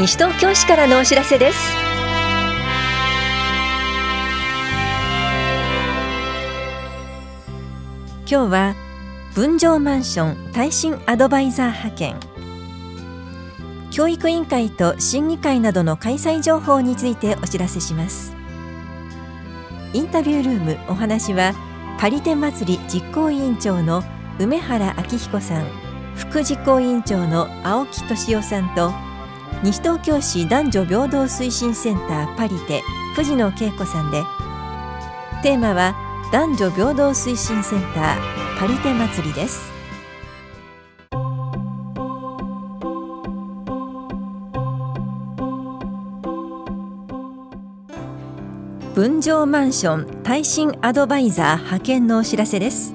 西東京市からのお知らせです。今日は分譲マンション耐震アドバイザー派遣。教育委員会と審議会などの開催情報についてお知らせします。インタビュールームお話はパリテ祭り実行委員長の梅原明彦さん副実行委員長の青木俊夫さんと西東京市男女平等推進センターパリテ藤野恵子さんで。テーマは男女平等推進センターパリテ祭りです。分譲マンション耐震アドバイザー派遣のお知らせです。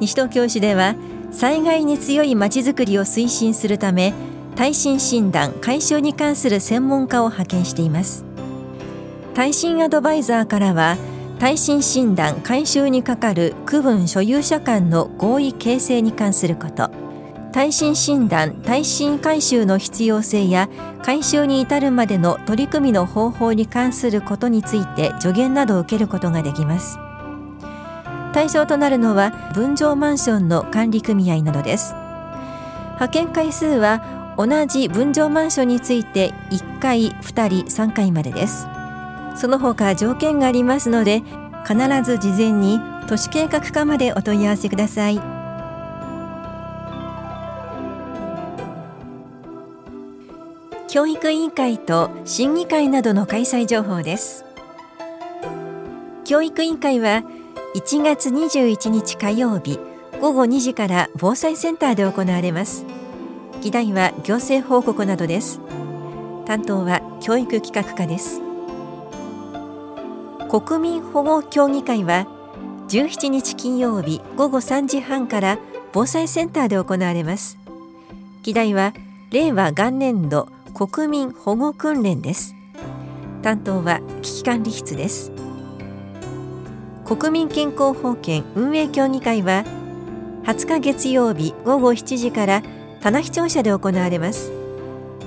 西東京市では災害に強いまちづくりを推進するため耐震診断解消に関する専門家を派遣しています。耐震アドバイザーからは耐震診断改修にかかる区分所有者間の合意形成に関すること。耐震診断耐震改修の必要性や改修に至るまでの取り組みの方法に関することについて助言などを受けることができます。対象となるのは分譲マンションの管理組合などです。派遣回数は同じ分譲マンションについて1回2人3回までです。その他条件がありますので必ず事前に都市計画課までお問い合わせください。教育委員会と審議会などの開催情報です。教育委員会は1月21日火曜日午後2時から防災センターで行われます。議題は行政報告などです。担当は教育企画課です。国民保護協議会は17日金曜日午後3時半から防災センターで行われます。議題は令和元年度国民保護訓練です。担当は危機管理室です。国民健康保険運営協議会は20日月曜日午後7時から棚視聴者で行われます。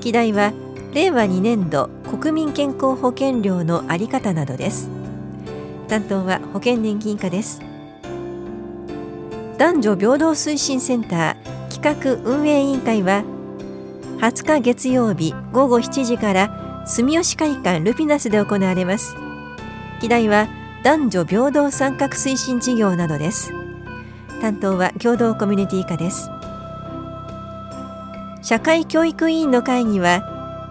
議題は令和2年度国民健康保険料のあり方などです。担当は保険年金課です。男女平等推進センター企画運営委員会は20日月曜日午後7時から住吉会館ルピナスで行われます。議題は男女平等参画推進事業などです。担当は共同コミュニティ課です。社会教育委員の会議は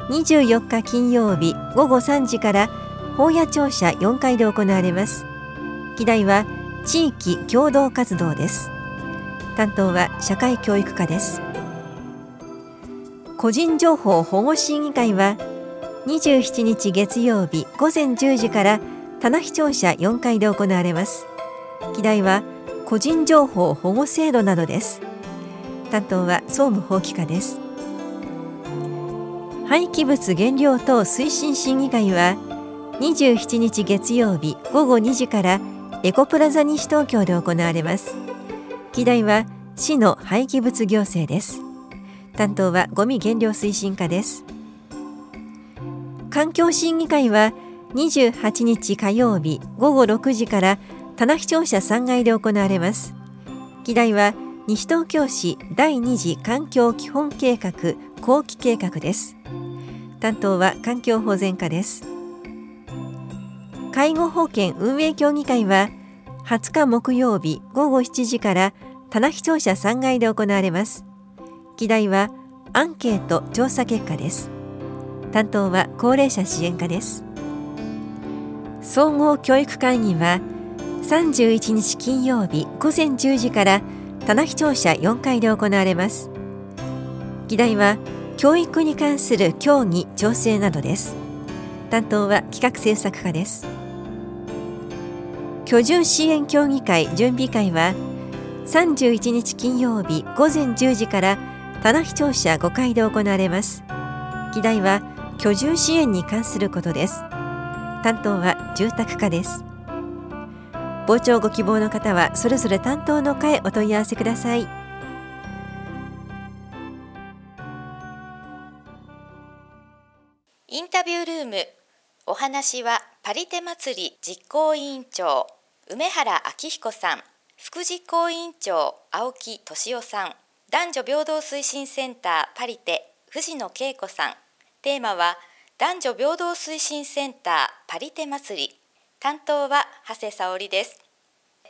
24日金曜日午後3時から法屋庁舎4階で行われます。議題は地域共同活動です。担当は社会教育課です。個人情報保護審議会は27日月曜日午前10時から棚視聴者4階で行われます。議題は個人情報保護制度などです。担当は総務法規課です。廃棄物原料等推進審議会は27日月曜日午後2時からエコプラザ西東京で行われます。議題は市の廃棄物行政です。担当はゴミ減量推進課です。環境審議会は28日火曜日午後6時から棚視聴者3階で行われます。議題は西東京市第2次環境基本計画後期計画です。担当は環境保全課です。介護保険運営協議会は20日木曜日午後7時から棚視聴者3階で行われます。議題はアンケート調査結果です。担当は高齢者支援課です。総合教育会議は31日金曜日午前10時から棚視聴者4階で行われます。議題は教育に関する協議調整などです。担当は企画政策課です。居住支援協議会準備会は31日金曜日午前10時から棚視聴者5階で行われます。議題は居住支援に関することです。担当は住宅課です。傍聴ご希望の方はそれぞれ担当の課へお問い合わせください。インタビュールーム。お話はパリテ祭り実行委員長梅原明彦さん。副実行委員長青木俊夫さん。男女平等推進センターパリテ藤野恵子さん。テーマは男女平等推進センターパリテ祭り。担当は長谷沙織です。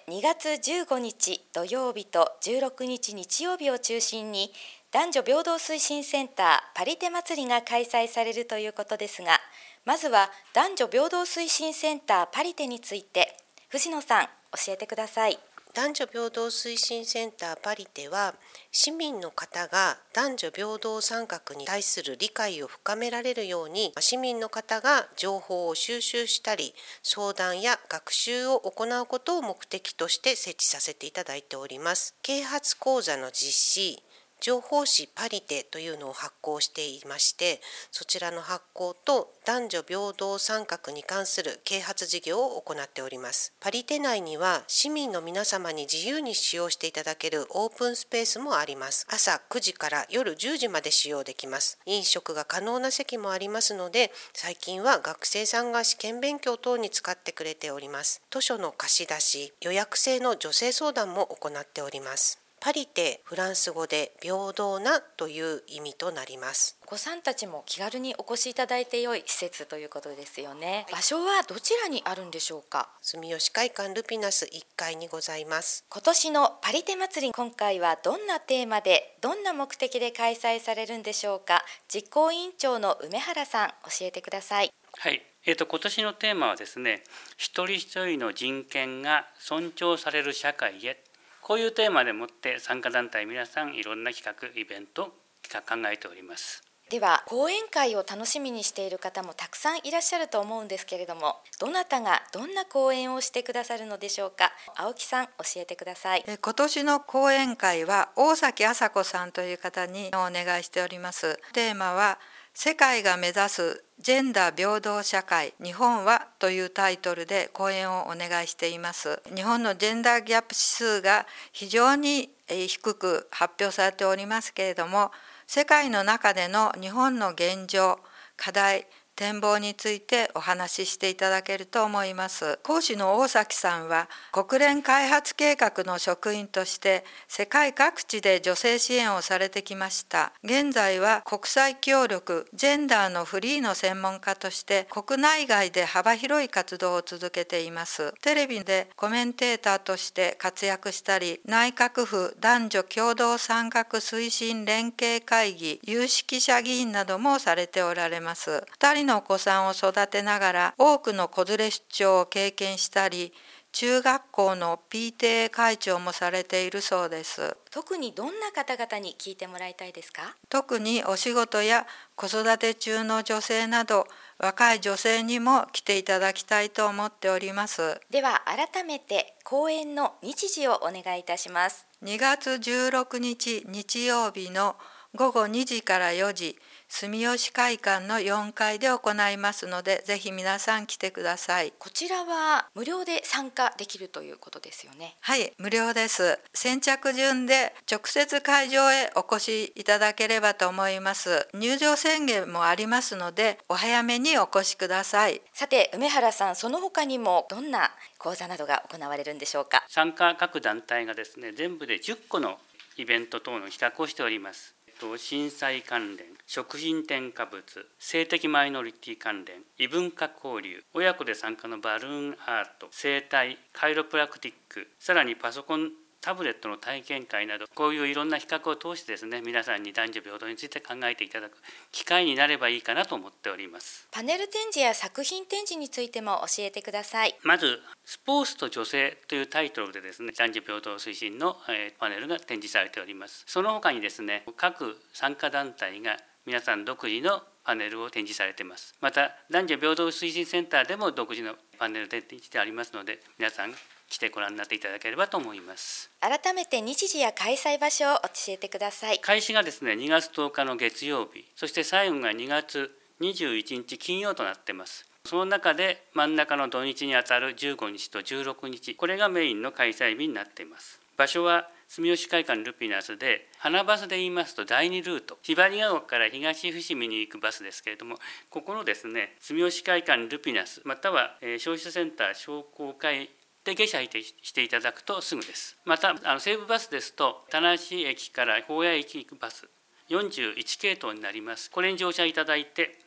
2月15日土曜日と16日日曜日を中心に男女平等推進センターパリテ祭りが開催されるということですがまずは男女平等推進センターパリテについて藤野さん教えてください。男女平等推進センターパリテは市民の方が男女平等参画に対する理解を深められるように市民の方が情報を収集したり相談や学習を行うことを目的として設置させていただいております。啓発講座の実施情報誌パリテというのを発行していましてそちらの発行と男女平等参画に関する啓発事業を行っております。パリテ内には市民の皆様に自由に使用していただけるオープンスペースもあります。朝9時から夜10時まで使用できます。飲食が可能な席もありますので最近は学生さんが試験勉強等に使ってくれております。図書の貸し出し予約制の女性相談も行っております。パリテフランス語で平等なという意味となります。お子さんたちも気軽にお越しいただいて良い施設ということですよね。場所はどちらにあるんでしょうか？住吉会館ルピナス1階にございます。今年のパリテ祭り今回はどんなテーマでどんな目的で開催されるんでしょうか？実行委員長の梅原さん教えてください。はい。えーと、今年のテーマはですね一人一人の人権が尊重される社会へこういうテーマでもって参加団体皆さんいろんな企画イベント企画考えております。では講演会を楽しみにしている方もたくさんいらっしゃると思うんですけれどもどなたがどんな講演をしてくださるのでしょうか？青木さん教えてください。今年の講演会は大崎麻子さんという方にお願いしております。テーマは世界が目指すジェンダー平等社会日本はというタイトルで講演をお願いしています。日本のジェンダーギャップ指数が非常に低く発表されておりますけれども世界の中での日本の現状課題展望についてお話ししていただけると思います。講師の大崎さんは国連開発計画の職員として世界各地で女性支援をされてきました。現在は国際協力ジェンダーのフリーの専門家として国内外で幅広い活動を続けています。テレビでコメンテーターとして活躍したり内閣府男女共同参画推進連携会議有識者議員などもされておられます。2人のお子さんを育てながら多くの子連れ出張を経験したり中学校の PTA 会長もされているそうです。特にどんな方々に聞いてもらいたいですか？特にお仕事や子育て中の女性など若い女性にも来ていただきたいと思っております。では改めて講演の日時をお願いいたします。2月16日日曜日の午後2時から4時住吉会館の4階で行いますのでぜひ皆さん来てください。こちらは無料で参加できるということですよね。はい無料です。先着順で直接会場へお越しいただければと思います。入場宣言もありますのでお早めにお越しください。さて梅原さんその他にもどんな講座などが行われるんでしょうか？参加各団体がですね全部で10個のイベント等の企画をしておりますと震災関連食品添加物性的マイノリティ関連異文化交流親子で参加のバルーンアート生態カイロプラクティックさらにパソコンタブレットの体験会などこういういろんな比較を通してですね皆さんに男女平等について考えていただく機会になればいいかなと思っております。パネル展示や作品展示についても教えてください。まずスポーツと女性というタイトルでですね男女平等推進の、えパネルが展示されております。その他にですね各参加団体が皆さん独自のパネルを展示されています。また男女平等推進センターでも独自のパネル展示してありますので皆さん来てご覧になっていただければと思います。改めて日時や開催場所を教えてください。開始がですね2月10日の月曜日そして最後が2月21日金曜となっています。その中で真ん中の土日にあたる15日と16日これがメインの開催日になっています。場所は住吉会館ルピナスで花バスで言いますと第2ルート。ひばりが丘から東伏見に行くバスですけれどもここのですね住吉会館ルピナスまたは、えー、消費者センター商工会で下車していただくとすぐです。またあの西武バスですと田無駅から高野駅行くバス41系統になります。これに乗車いただいて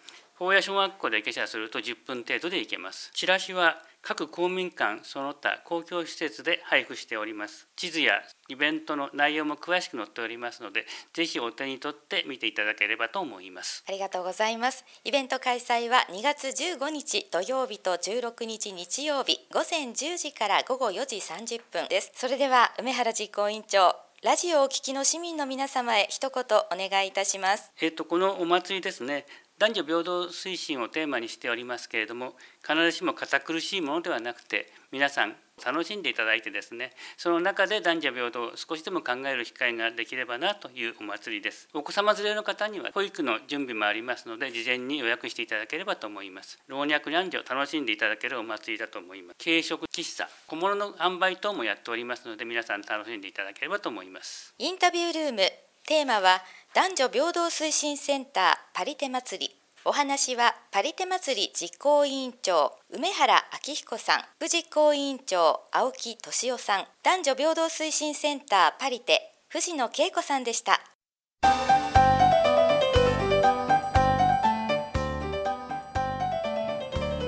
保谷小学校で下車すると10分程度で行けます。チラシは各公民館その他公共施設で配布しております地図やイベントの内容も詳しく載っておりますのでぜひお手に取って見ていただければと思いますありがとうございますイベント開催は2月15日土曜日と16日日曜日午前10時から午後4時30分ですそれでは梅原実行委員長ラジオをお聞きの市民の皆様へ一言お願いいたします。えっ、とこのお祭りですね。男女平等推進をテーマにしておりますけれども必ずしも堅苦しいものではなくて皆さん楽しんでいただいてですねその中で男女平等を少しでも考える機会ができればなというお祭りです。お子様連れの方には保育の準備もありますので事前に予約していただければと思います。老若男女楽しんでいただけるお祭りだと思います。軽食喫茶小物の販売等もやっておりますので皆さん楽しんでいただければと思います。インタビュールームテーマは男女平等推進センターパリテ祭り。お話はパリテ祭り実行委員長梅原明彦さん。副実行委員長青木俊夫さん。男女平等推進センターパリテ。藤野恵子さんでした。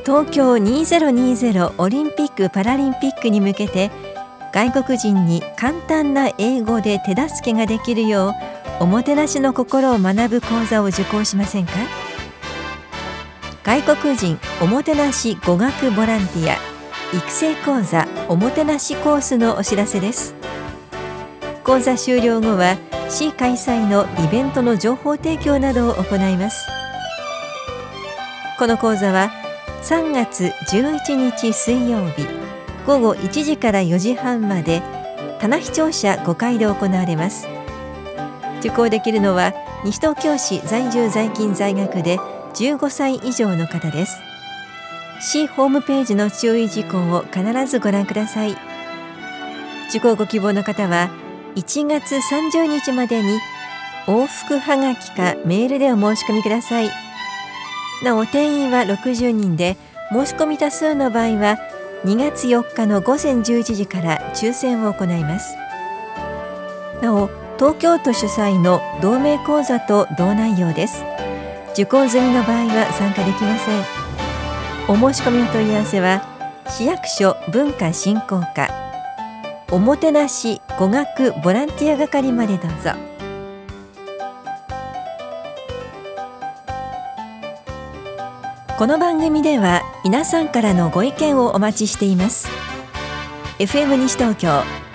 東京2020オリンピック・パラリンピックに向けて外国人に簡単な英語で手助けができるようおもてなしの心を学ぶ講座を受講しませんか？外国人おもてなし語学ボランティア育成講座おもてなしコースのお知らせです。講座終了後は市開催のイベントの情報提供などを行います。この講座は3月11日水曜日午後1時から4時半まで棚視聴者5階で行われます。受講できるのは西東京市在住在勤在学で15歳以上の方です。市ホームページの注意事項を必ずご覧ください。受講ご希望の方は1月30日までに往復はがきかメールでお申し込みください。なお定員は60人で申し込み多数の場合は2月4日の午前11時から抽選を行います。なお東京都主催の同盟講座と同内容です。受講済みの場合は参加できません。お申し込みお問い合わせは市役所文化振興課。おもてなし語学ボランティア係までどうぞ。この番組では皆さんからのご意見をお待ちしています。FM 西東京